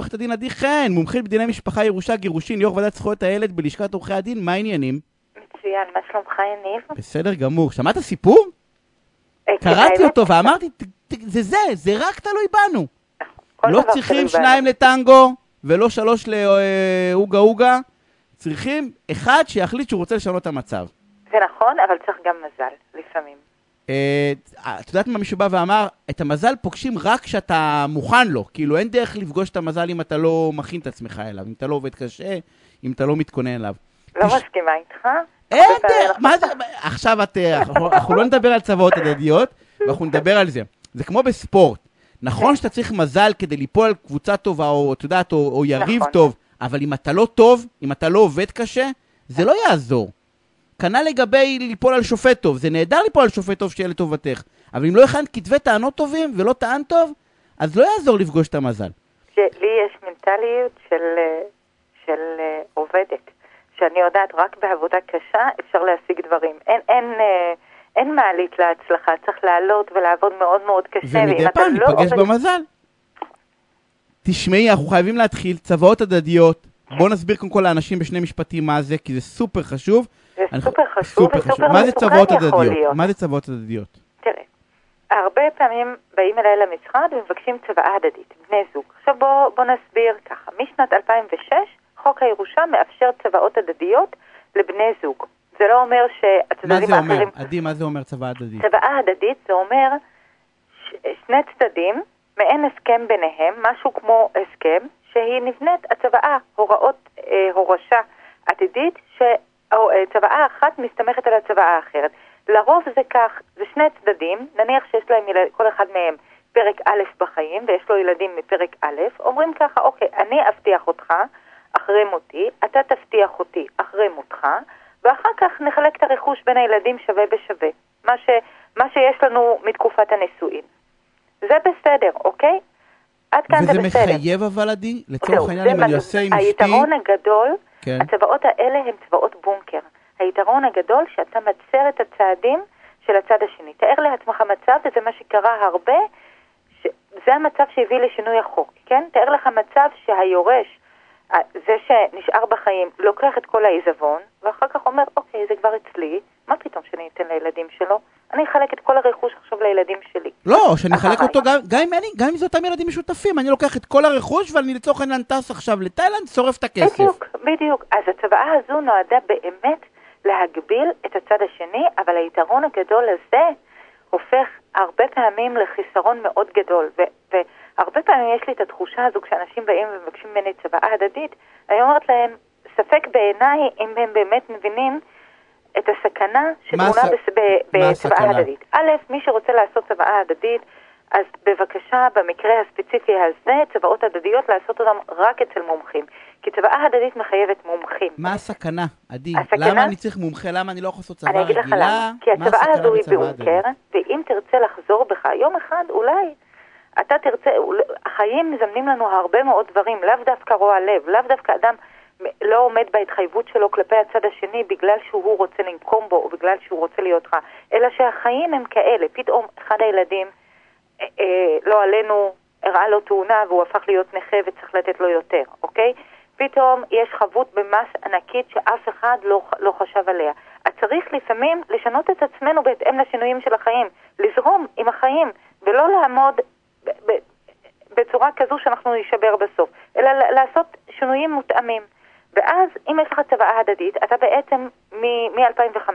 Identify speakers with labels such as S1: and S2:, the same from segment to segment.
S1: עורכת הדין עדי חן, מומחית בדיני משפחה, ירושה, גירושין, יו"ר ועדת זכויות הילד בלשכת עורכי הדין, מה העניינים?
S2: מצוין, מה שלומך יניב?
S1: בסדר גמור. שמעת סיפור?
S2: אה, כן,
S1: קראתי אותו ואמרתי, "ת- ת- זה זה, זה רק תלוי בנו. לא צריכים שניים. לטנגו ולא שלוש לאוגה אוגה. צריכים אחד שיחליט שהוא רוצה לשנות את המצב.
S2: זה נכון, אבל צריך גם מזל, לפעמים.
S1: אה, את יודעת מה מישהו בא ואמר? את המזל פוגשים רק כשאתה מוכן לו. כאילו, אין דרך לפגוש את המזל אם אתה לא מכין את עצמך אליו, אם אתה לא עובד קשה, אם אתה לא מתכונן אליו.
S2: לא
S1: תש-
S2: מסכימה איתך.
S1: אין דרך, מה זה, עכשיו את, אה, אנחנו אנחנו לא נדבר על צוואות הדדיות, ואנחנו נדבר על זה. זה כמו בספורט. נכון שאתה צריך מזל כדי ליפול על קבוצה טובה, או את יודעת, או, או יריב
S2: נכון.
S1: טוב, אבל אם אתה לא טוב, אם אתה לא עובד קשה, זה לא יעזור. כנ"ל לגבי ליפול על שופט טוב, זה נהדר ליפול על שופט טוב שיהיה לטובתך, אבל אם לא הכנת כתבי טענות טובים ולא טען טוב, אז לא יעזור לפגוש את המזל.
S2: שלי יש מנטליות של, אה, של אה, עובדת, שאני יודעת רק בעבודה קשה אפשר להשיג דברים. אין, אין, אה, אין מעלית להצלחה, צריך לעלות ולעבוד מאוד מאוד קשה.
S1: ומדי פעם
S2: לא
S1: ניפגש
S2: עובד-
S1: במזל. תשמעי, אנחנו חייבים להתחיל, צוואות הדדיות. בואו נסביר קודם כל לאנשים בשני משפטים מה זה, כי זה סופר חשוב.
S2: זה
S1: אנחנו-
S2: סופר חשוב
S1: סופר
S2: וסופר
S1: מה זה
S2: מסוכן יכול
S1: הדדיות?
S2: להיות.
S1: מה זה צוואות הדדיות?
S2: תראה, הרבה פעמים באים אליי למשרד ומבקשים צוואה הדדית, בני זוג. עכשיו בוא, בוא נסביר ככה, משנת 2006 חוק הירושה מאפשר צוואות הדדיות לבני זוג. זה לא אומר
S1: מה
S2: שהצדדים
S1: זה אומר?
S2: האחרים...
S1: עדי, מה זה אומר צוואה הדדית?
S2: צוואה הדדית זה אומר ש- שני צדדים, מעין הסכם ביניהם, משהו כמו הסכם, שהיא נבנית הצוואה, הוראות אה, הורשה מסתמכת על הצוואה האחרת. לרוב זה כך, זה שני צדדים, נניח שיש להם, ילד, כל אחד מהם פרק א' בחיים, ויש לו ילדים מפרק א', אומרים ככה, אוקיי, אני אבטיח אותך אחרי מותי, אתה תבטיח אותי אחרי מותך, ואחר כך נחלק את הרכוש בין הילדים שווה בשווה. מה, ש, מה שיש לנו מתקופת הנישואין. זה בסדר, אוקיי? עד כאן זה
S1: וזה
S2: בסדר.
S1: מחייב אבל, עדי? לצורך העניין, אם אני עושה עם אשתי...
S2: היתרון הגדול,
S1: כן.
S2: הצוואות האלה הן צוואות. היתרון הגדול שאתה מצר את הצעדים של הצד השני. תאר לעצמך מצב, וזה מה שקרה הרבה, ש... זה המצב שהביא לשינוי החוק, כן? תאר לך מצב שהיורש, זה שנשאר בחיים, לוקח את כל העיזבון, ואחר כך אומר, אוקיי, זה כבר אצלי, מה פתאום שאני אתן לילדים שלו? אני אחלק את כל הרכוש עכשיו לילדים שלי.
S1: לא, שאני אחלק. אותו גם, גם, אם אני, גם אם זה אותם ילדים משותפים, אני לוקח את כל הרכוש ואני לצורך העניין טס עכשיו לתאילנד, שורף את הכסף.
S2: בדיוק, בדיוק. אז הצוואה הזו נועדה באמת להגביל את הצד השני, אבל היתרון הגדול הזה הופך הרבה פעמים לחיסרון מאוד גדול. ו- והרבה פעמים יש לי את התחושה הזו כשאנשים באים ומבקשים ממני צוואה הדדית, אני אומרת להם, ספק בעיניי אם הם באמת מבינים את הסכנה
S1: מה
S2: בצוואה? הדדית. א', מי שרוצה לעשות צוואה הדדית, אז בבקשה, במקרה הספציפי הזה, צוואות הדדיות, לעשות אותן רק אצל מומחים. כי צוואה הדדית מחייבת מומחים.
S1: מה הסכנה, עדי?
S2: הסכנה?
S1: למה אני צריך מומחה? למה אני לא יכול לעשות צבא
S2: אני אגיד לך
S1: רגילה?
S2: למה. כי הצוואה הזו היא
S1: הדדית?
S2: ואם תרצה לחזור בך, יום אחד אולי אתה תרצה, החיים מזמנים לנו הרבה מאוד דברים, לאו דווקא רוע לב, לאו דווקא אדם לא עומד בהתחייבות שלו כלפי הצד השני בגלל שהוא רוצה לנקום בו או בגלל שהוא רוצה להיות רע, אלא שהחיים הם כאלה, פתאום אחד הילדים, לא עלינו, הראה לו תאונה והוא הפך להיות נכה וצריך לתת לו יותר, אוקיי? פתאום יש חבות במס ענקית שאף אחד לא, לא חשב עליה. אז צריך לפעמים לשנות את עצמנו בהתאם לשינויים של החיים, לזרום עם החיים, ולא לעמוד בצורה כזו שאנחנו נישבר בסוף, אלא לעשות שינויים מותאמים. ואז, אם יש לך צוואה הדדית, אתה בעצם מ-2005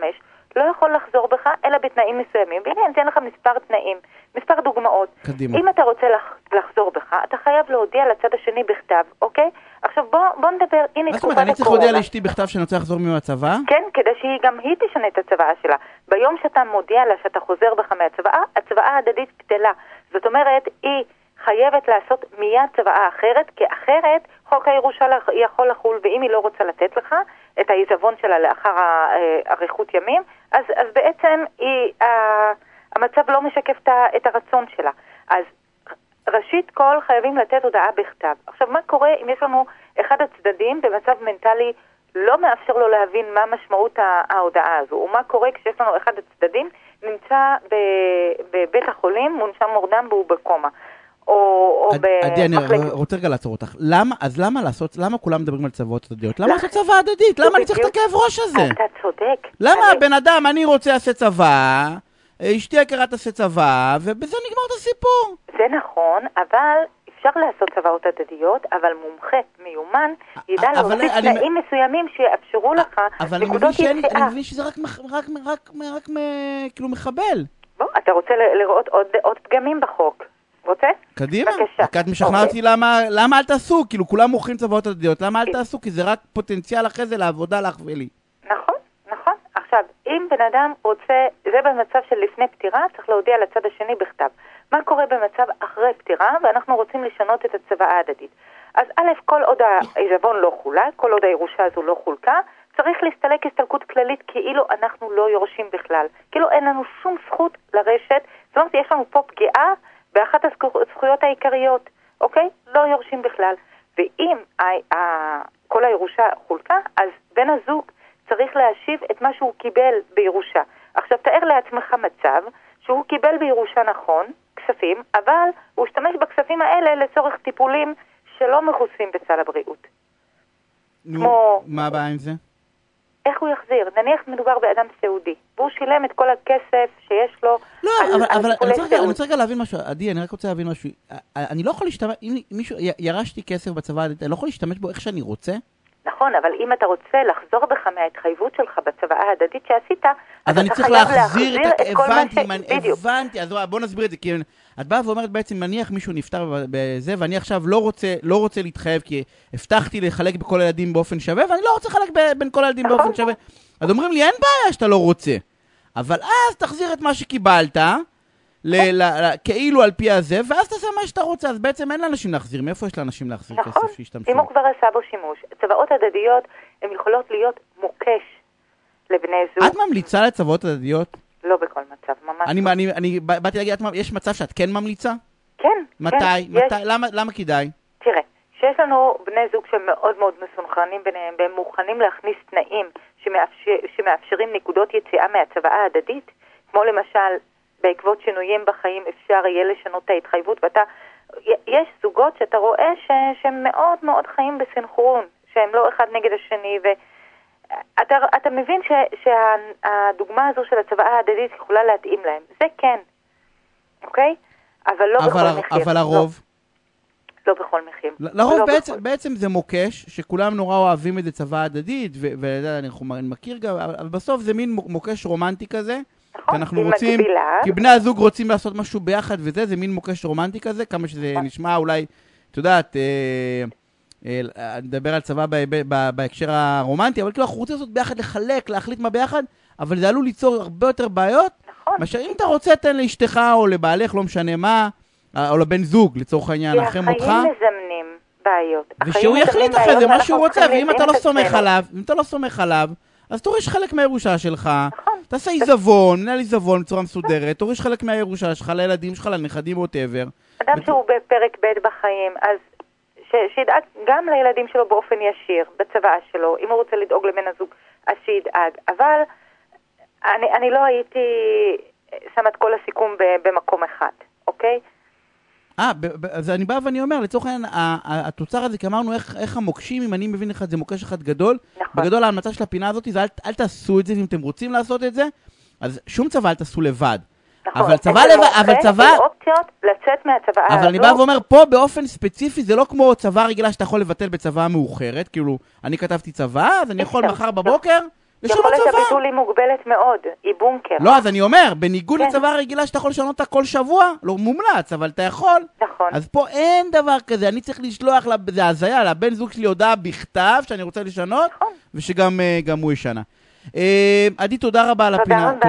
S2: לא יכול לחזור בך, אלא בתנאים מסוימים. והנה, אני אתן לך מספר תנאים, מספר דוגמאות.
S1: קדימה.
S2: אם אתה רוצה לח- לחזור בך, אתה חייב להודיע לצד השני בכתב, אוקיי? עכשיו בוא, בוא נדבר, הנה
S1: מה זאת
S2: תקופת
S1: אומרת, אני צריך
S2: הקורונה.
S1: להודיע לאשתי בכתב שאני רוצה לחזור מהצבא?
S2: כן, כדי שהיא גם היא תשנה את הצוואה שלה. ביום שאתה מודיע לה שאתה חוזר בך מהצוואה, הצוואה ההדדית בטלה. זאת אומרת, היא חייבת לעשות מיד צוואה אחרת, כי אחרת חוק הירושה יכול לחול, ואם היא לא רוצה לתת לך את העיזבון שלה לאחר אה, אריכות ימים, אז, אז בעצם היא, ה- המצב לא משקף את הרצון שלה. אז ראשית כל חייבים לתת הודעה בכתב. עכשיו, מה קורה אם יש לנו אחד הצדדים במצב מנטלי לא מאפשר לו להבין מה משמעות ההודעה הזו, ומה קורה כשיש לנו אחד הצדדים נמצא בבית החולים, מונשם מורדם והוא בקומה. או, או
S1: עד- עדי, אני
S2: במחלקת...
S1: רוצה רגע לעצור אותך. למה, אז למה לעשות, למה כולם מדברים על צוואות הדדיות? למה לעשות צוואה הדדית? למה אני צריך את. הכאב ראש הזה?
S2: אתה צודק.
S1: למה
S2: אני-
S1: הבן אדם, אני רוצה לעשות צבא, אשתי יקרה תעשה צבא, ובזה נגמר את הסיפור.
S2: זה נכון, אבל אפשר לעשות צוואות הדדיות, אבל מומחה מיומן ידע
S1: אבל
S2: להוסיף
S1: אני-
S2: תנאים מסוימים שיאפשרו לך
S1: אבל אני
S2: נקודות
S1: שאין, אני
S2: יציאה.
S1: מבין שזה רק, רק, רק, רק, כאילו מחבל.
S2: בוא, אתה רוצה לראות עוד, עוד פגמים בחוק. רוצה?
S1: קדימה.
S2: בבקשה.
S1: כי את משכנעת
S2: אוקיי.
S1: אותי למה, למה אל תעשו, כאילו כולם מוכרים צוואות הדדיות, למה אל
S2: כן.
S1: תעשו? כי זה רק פוטנציאל אחרי זה לעבודה לך ולי.
S2: נכון, נכון. עכשיו, אם בן אדם רוצה, זה במצב של לפני פטירה, צריך להודיע לצד השני בכתב. מה קורה במצב אחרי פטירה, ואנחנו רוצים לשנות את הצוואה ההדדית. אז א', כל עוד העיזבון לא חולק, כל עוד הירושה הזו לא חולקה, צריך להסתלק הסתלקות כללית כאילו אנחנו לא יורשים בכלל. כאילו אין לנו שום זכות לרשת, זאת אומרת, יש לנו פה פגיעה באחת הזכו- הזכויות העיקריות, אוקיי? לא יורשים בכלל. ואם כל הירושה חולקה, אז בן הזוג צריך להשיב את מה שהוא קיבל בירושה. עכשיו, תאר לעצמך מצב שהוא קיבל בירושה נכון, כספים, אבל הוא השתמש בכספים האלה לצורך טיפולים שלא מכוסים בסל הבריאות.
S1: נו,
S2: כמו-
S1: מה הבעיה עם זה?
S2: איך הוא יחזיר? נניח מדובר באדם סיעודי, והוא שילם את כל הכסף שיש לו
S1: לא,
S2: על,
S1: אבל,
S2: על
S1: אבל אני רוצה רגע- אני. רוצה רגע להבין משהו. עדי, אני רק רוצה להבין משהו. אני לא יכול להשתמש, אם מישהו, ירשתי כסף בצבא, אני לא יכול להשתמש בו איך שאני רוצה?
S2: נכון, אבל אם אתה רוצה לחזור בך מההתחייבות שלך בצוואה ההדדית שעשית,
S1: אז אני צריך להחזיר את ה...
S2: כל מה
S1: הבנתי, אם אני-
S2: בדיוק.
S1: הבנתי, אז בוא נסביר את זה, כי את באה ואומרת בעצם, נניח מישהו נפטר בזה, ואני עכשיו לא רוצה, לא רוצה להתחייב, כי הבטחתי לחלק בכל הילדים באופן שווה, ואני לא רוצה לחלק ב- בין כל הילדים
S2: נכון.
S1: באופן שווה. אז אומרים לי, אין בעיה שאתה לא רוצה, אבל אז תחזיר את מה שקיבלת, ל- ל- ל- כאילו על פי הזה, ואז תעשה מה שאתה רוצה, אז בעצם אין לאנשים להחזיר. מאיפה יש לאנשים להחזיר
S2: נכון,
S1: כסף שישתמשו?
S2: אם הוא כבר עשה בו שימוש. צוואות הדדיות הן יכולות להיות מוקש לבני זוג,
S1: את ממליצה לצוואות הדדיות?
S2: לא בכל מצב, ממש.
S1: אני,
S2: לא.
S1: אני, אני באתי להגיד, יש מצב שאת כן ממליצה?
S2: כן,
S1: מתי?
S2: כן,
S1: מתי?
S2: יש,
S1: למה, למה כדאי?
S2: תראה, שיש לנו בני זוג שמאוד מאוד מסונכרנים ביניהם, והם מוכנים להכניס תנאים שמאפשר, שמאפשרים נקודות יציאה מהצוואה ההדדית, כמו למשל, בעקבות שינויים בחיים אפשר יהיה לשנות את ההתחייבות, ואתה... יש זוגות שאתה רואה ש, שהם מאוד מאוד חיים בסנכרון, שהם לא אחד נגד השני, ואתה אתה מבין ש, שהדוגמה הזו של הצוואה ההדדית יכולה להתאים להם. זה כן, אוקיי? אבל לא
S1: אבל,
S2: בכל מחיר.
S1: אבל הרוב,
S2: לא, לא בכל מחיר.
S1: לרוב
S2: לא
S1: בעצם,
S2: בכל.
S1: בעצם זה מוקש, שכולם נורא אוהבים את זה צבא הדדית, ואני מכיר גם, אבל בסוף זה מין מו- מוקש רומנטי כזה,
S2: נכון,
S1: כי אנחנו
S2: היא
S1: רוצים,
S2: מגבילה.
S1: כי בני הזוג רוצים לעשות משהו ביחד וזה, זה מין מוקש רומנטי כזה, כמה שזה
S2: נכון.
S1: נשמע אולי, את יודעת, אה, אה, נדבר על צבא בהיב- ב- בהקשר הרומנטי, אבל כאילו אנחנו רוצים לעשות ביחד, לחלק, להחליט מה ביחד, אבל זה עלול ליצור הרבה יותר בעיות,
S2: נכון.
S1: מאשר אם אתה רוצה, תן לאשתך או לבעלך, לא משנה מה, או לבן זוג, לצורך העניין, אחרי
S2: כי
S1: מותך.
S2: החיים מזמנים בעיות.
S1: ושהוא יחליט אחרי זה מה שהוא רוצה, ואם אתה לא סומך. עליו, אם אתה לא סומך עליו, אז תוריש חלק מהירושה שלך,
S2: נכון.
S1: תעשה עיזבון, מנהל עיזבון בצורה מסודרת, תוריש חלק מהירושה שלך לילדים שלך, לנכדים, ווטאבר.
S2: אדם שהוא בפרק ב' בחיים, אז שידאג גם לילדים שלו באופן ישיר, בצבא שלו, אם הוא רוצה לדאוג לבן הזוג, אז שידאג. אבל אני, אני לא הייתי שמה את כל הסיכום במקום אחד, אוקיי?
S1: אה, אז אני בא ואני אומר, לצורך העניין, התוצר הזה, כי אמרנו איך איך המוקשים, אם אני מבין לך, זה מוקש אחד גדול.
S2: נכון.
S1: בגדול ההמלצה של הפינה הזאת זה אל- אל תעשו את זה, ואם אתם רוצים לעשות את זה, אז שום צבא אל תעשו לבד.
S2: נכון.
S1: אבל צבא לבד, אבל
S2: אופציה,
S1: צבא...
S2: אופציות לצאת מהצוואה
S1: אבל אני. בא ואומר, פה באופן ספציפי זה לא כמו צבא רגילה שאתה יכול לבטל בצבא מאוחרת, כאילו, אני כתבתי צבא, אז אני יכול. מחר בבוקר לשנות
S2: יכולת
S1: צבא.
S2: הביטול היא מוגבלת מאוד, היא בונקר.
S1: לא, אז אני אומר, בניגוד
S2: כן.
S1: לצבא רגילה שאתה יכול לשנות אותה כל שבוע, לא מומלץ, אבל אתה יכול.
S2: נכון.
S1: אז פה אין דבר כזה, אני צריך לשלוח, לב- זה הזיה, לבן זוג שלי הודעה בכתב שאני רוצה לשנות,
S2: נכון.
S1: ושגם אה, הוא ישנה. אה, עדי, תודה רבה על
S2: תודה
S1: הפינה.
S2: רבה.